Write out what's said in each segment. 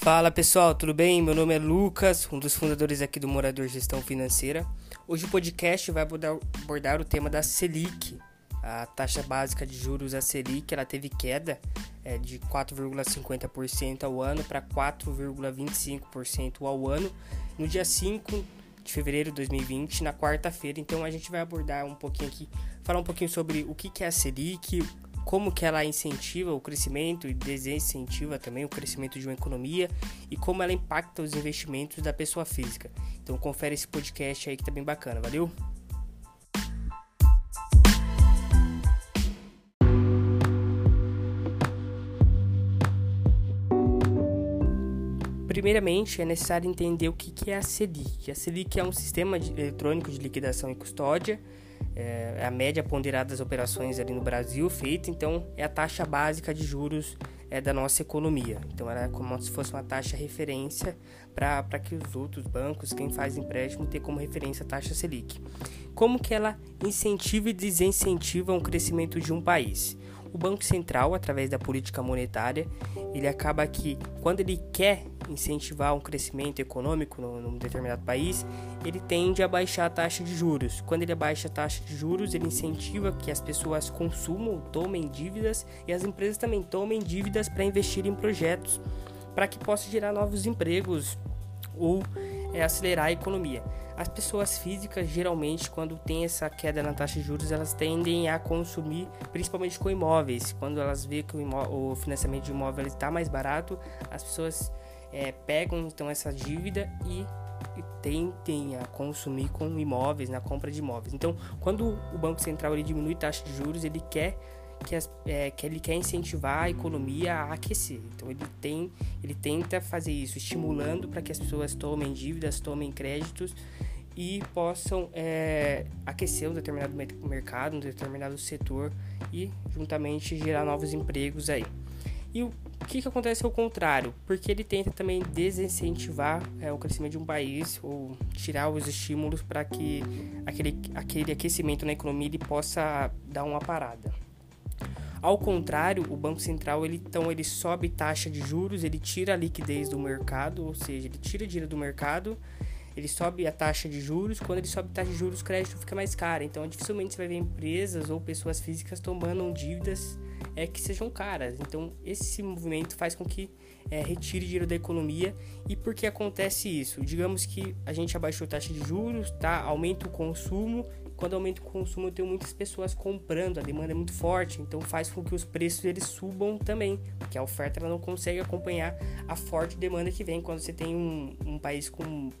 Fala pessoal, tudo bem? Meu nome é Lucas, um dos fundadores aqui do Morador Gestão Financeira. Hoje o podcast vai abordar, o tema da Selic. A taxa básica de juros, a Selic, ela teve queda é, de 4,50% ao ano para 4,25% ao ano no dia 5 de fevereiro de 2020, na quarta-feira. Então a gente vai abordar um pouquinho aqui, falar um pouquinho sobre o que é a Selic, como que ela incentiva o crescimento e desincentiva também o crescimento de uma economia e como ela impacta os investimentos da pessoa física. Então confere esse podcast aí que tá bem bacana, valeu? Primeiramente, é necessário entender o que é a Selic. A Selic é um sistema eletrônico de liquidação e custódia é, é a média ponderada das operações ali no Brasil feita, então é a taxa básica de juros é, da nossa economia. Então era como se fosse uma taxa referência para que os outros bancos, quem faz empréstimo, tenha como referência a taxa Selic. Como que ela incentiva e desincentiva o crescimento de um país? O Banco Central, através da política monetária, ele acaba que quando ele quer incentivar um crescimento econômico num determinado país, ele tende a baixar a taxa de juros. Quando ele abaixa a taxa de juros, ele incentiva que as pessoas consumam, tomem dívidas e as empresas também tomem dívidas para investir em projetos para que possa gerar novos empregos ou é, acelerar a economia. As pessoas físicas, geralmente, quando tem essa queda na taxa de juros, elas tendem a consumir, principalmente com imóveis. Quando elas veem que o, o financiamento de imóvel está mais barato, as pessoas é, pegam então essa dívida e, e tentem a consumir com imóveis, na compra de imóveis. Então, quando o Banco Central ele diminui a taxa de juros, ele quer que, as, é, que ele quer incentivar a economia a aquecer. Então ele tem, ele tenta fazer isso, estimulando para que as pessoas tomem dívidas, tomem créditos e possam é, aquecer um determinado mercado, um determinado setor e juntamente gerar novos empregos aí. E o que, que acontece ao contrário? Porque ele tenta também desincentivar é, o crescimento de um país ou tirar os estímulos para que aquele, aquele aquecimento na economia ele possa dar uma parada. Ao contrário, o Banco Central ele então ele sobe taxa de juros, ele tira a liquidez do mercado, ou seja, ele tira dinheiro do mercado ele sobe a taxa de juros, quando ele sobe a taxa de juros, o crédito fica mais caro. Então, dificilmente você vai ver empresas ou pessoas físicas tomando dívidas é, que sejam caras. Então, esse movimento faz com que é, retire dinheiro da economia. E por que acontece isso? Digamos que a gente abaixou a taxa de juros, tá? aumenta o consumo. Quando aumenta o consumo, eu tenho muitas pessoas comprando, a demanda é muito forte, então faz com que os preços eles subam também, porque a oferta ela não consegue acompanhar a forte demanda que vem quando você tem um, um país com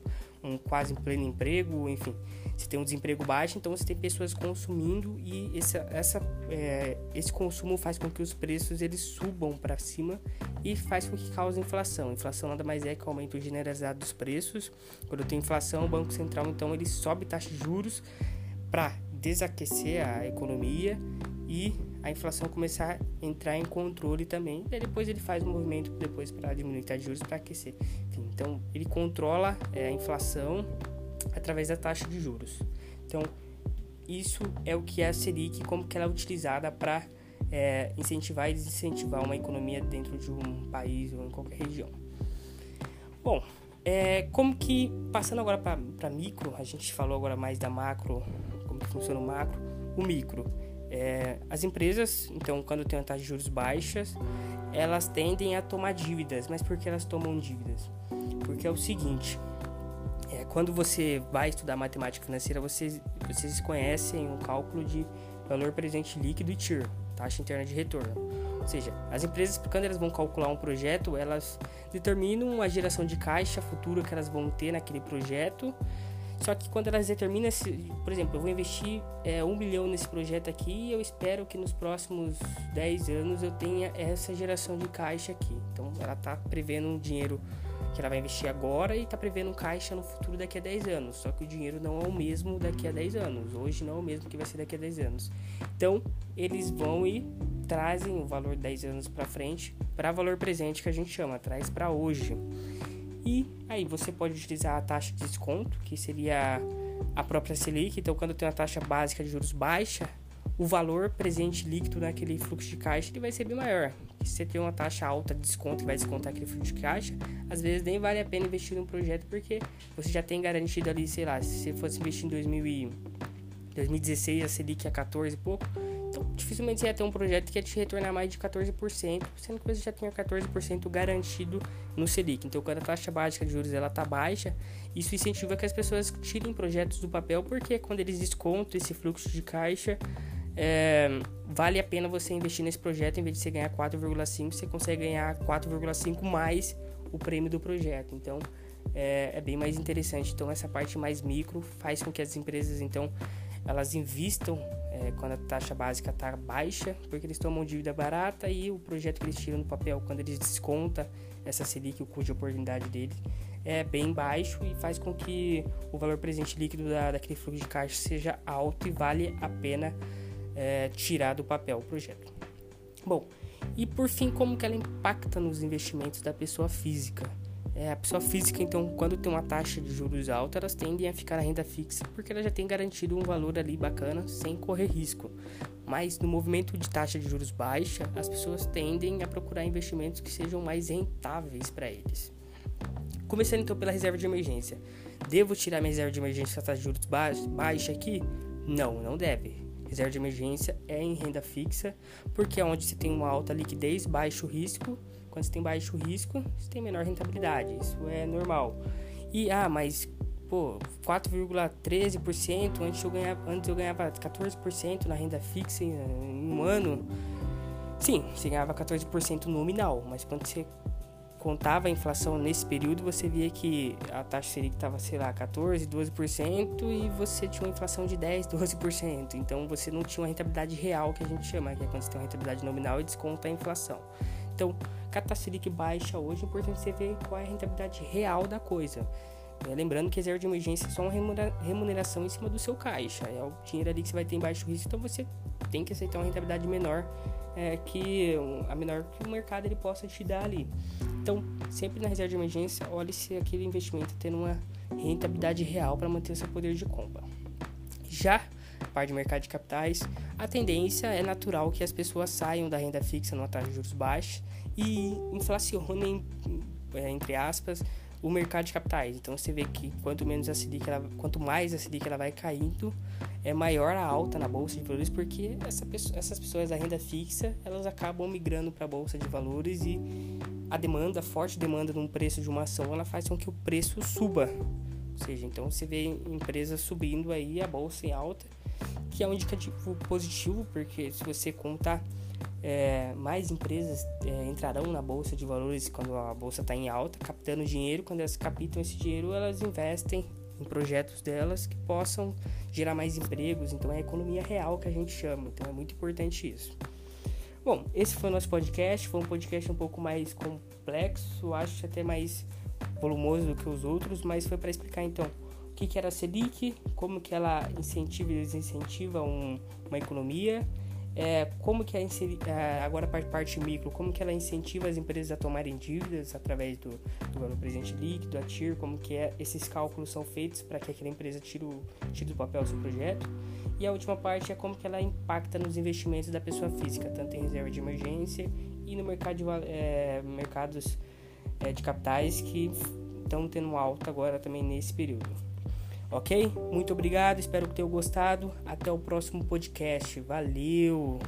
um quase pleno emprego, enfim, você tem um desemprego baixo, então você tem pessoas consumindo e esse, essa, é, esse consumo faz com que os preços eles subam para cima e faz com que cause inflação. Inflação nada mais é que aumento generalizado dos preços. Quando tem inflação, o Banco Central então ele sobe taxa de juros para desaquecer a economia e a inflação começar a entrar em controle também. E depois ele faz um movimento depois para diminuir de juros para aquecer. Enfim, então ele controla é, a inflação através da taxa de juros. Então isso é o que é a Selic, como que ela é utilizada para é, incentivar e desincentivar uma economia dentro de um país ou em qualquer região. Bom, é, como que passando agora para micro, a gente falou agora mais da macro, funciona o macro, o micro é, as empresas, então, quando tem uma taxa de juros baixas, elas tendem a tomar dívidas. Mas por que elas tomam dívidas? Porque é o seguinte: é, quando você vai estudar matemática financeira, vocês, vocês conhecem o cálculo de valor presente líquido e TIR, taxa interna de retorno. Ou seja, as empresas, quando elas vão calcular um projeto, elas determinam a geração de caixa futura que elas vão ter naquele projeto só que quando elas determinam, esse, por exemplo, eu vou investir é, um milhão nesse projeto aqui e eu espero que nos próximos 10 anos eu tenha essa geração de caixa aqui. Então ela está prevendo um dinheiro que ela vai investir agora e está prevendo um caixa no futuro daqui a 10 anos. Só que o dinheiro não é o mesmo daqui a 10 anos. Hoje não é o mesmo que vai ser daqui a 10 anos. Então eles vão e trazem o valor 10 anos para frente para valor presente que a gente chama, traz para hoje. E aí você pode utilizar a taxa de desconto, que seria a própria Selic. Então, quando tem uma taxa básica de juros baixa, o valor presente líquido naquele fluxo de caixa ele vai ser bem maior. Se você tem uma taxa alta de desconto e vai descontar aquele fluxo de caixa, às vezes nem vale a pena investir num projeto porque você já tem garantido ali, sei lá, se você fosse investir em 2000 e 2016 a Selic é 14 e pouco, dificilmente você ia ter um projeto que ia te retornar mais de 14%, sendo que você já tinha 14% garantido no Selic. Então quando a taxa básica de juros ela tá baixa, isso incentiva que as pessoas tirem projetos do papel, porque quando eles descontam esse fluxo de caixa, é, vale a pena você investir nesse projeto, em vez de você ganhar 4,5, você consegue ganhar 4,5 mais o prêmio do projeto. Então é, é, bem mais interessante. Então essa parte mais micro faz com que as empresas então elas investam é, quando a taxa básica está baixa, porque eles tomam dívida barata e o projeto que eles tiram no papel, quando eles descontam essa Selic, o custo de oportunidade deles, é bem baixo e faz com que o valor presente líquido da, daquele fluxo de caixa seja alto e vale a pena é, tirar do papel o projeto. Bom, e por fim, como que ela impacta nos investimentos da pessoa física? É, a pessoa física, então, quando tem uma taxa de juros alta, elas tendem a ficar na renda fixa porque ela já tem garantido um valor ali bacana sem correr risco. Mas no movimento de taxa de juros baixa, as pessoas tendem a procurar investimentos que sejam mais rentáveis para eles. Começando então pela reserva de emergência. Devo tirar minha reserva de emergência com a taxa de juros baixa aqui? Não, não deve. Reserva de emergência é em renda fixa, porque é onde você tem uma alta liquidez, baixo risco quando você tem baixo risco, você tem menor rentabilidade. Isso é normal. E, ah, mas, pô, 4,13%, antes eu ganhava, antes eu ganhava 14% na renda fixa em, em um ano. Sim, você ganhava 14% nominal, mas quando você contava a inflação nesse período, você via que a taxa Selic estava, sei lá, 14, 12% e você tinha uma inflação de 10, 12%. Então você não tinha uma rentabilidade real que a gente chama, que é quando você tem uma rentabilidade nominal e desconta a inflação. Então, catar Selic baixa hoje, é importante você ver qual é a rentabilidade real da coisa. É, lembrando que reserva de emergência é só uma remuneração em cima do seu caixa. É o dinheiro ali que você vai ter em baixo risco, então você tem que aceitar uma rentabilidade menor é, que a menor que o mercado ele possa te dar ali. Então, sempre na reserva de emergência, olhe se aquele investimento tem uma rentabilidade real para manter o seu poder de compra. Já parte de mercado de capitais, a tendência é natural que as pessoas saiam da renda fixa numa taxa de juros baixa e inflacionem, é, entre aspas, o mercado de capitais. Então você vê que quanto menos a Selic, ela, quanto mais a Selic ela vai caindo, é maior a alta na bolsa de valores, porque essa pessoa, essas pessoas da renda fixa elas acabam migrando para a bolsa de valores e a demanda, a forte demanda num preço de uma ação, ela faz com que o preço suba. Ou seja, então você vê empresas subindo aí, a bolsa em alta que é um indicativo positivo, porque se você contar, é, mais empresas é, entrarão na bolsa de valores quando a bolsa está em alta, captando dinheiro. Quando elas captam esse dinheiro, elas investem em projetos delas que possam gerar mais empregos. Então é a economia real que a gente chama. Então é muito importante isso. Bom, esse foi o nosso podcast. Foi um podcast um pouco mais complexo, acho até mais volumoso do que os outros, mas foi para explicar então que, que era a Selic, como que ela incentiva e desincentiva um, uma economia, é, como que a é, agora a parte micro, como que ela incentiva as empresas a tomarem dívidas através do, do valor presente líquido, a TIR, como que é, esses cálculos são feitos para que aquela empresa tire, o, tire do papel o seu projeto. E a última parte é como que ela impacta nos investimentos da pessoa física, tanto em reserva de emergência e no mercado de, é, mercados é, de capitais que estão tendo alta agora também nesse período. Ok? Muito obrigado, espero que tenham gostado. Até o próximo podcast. Valeu!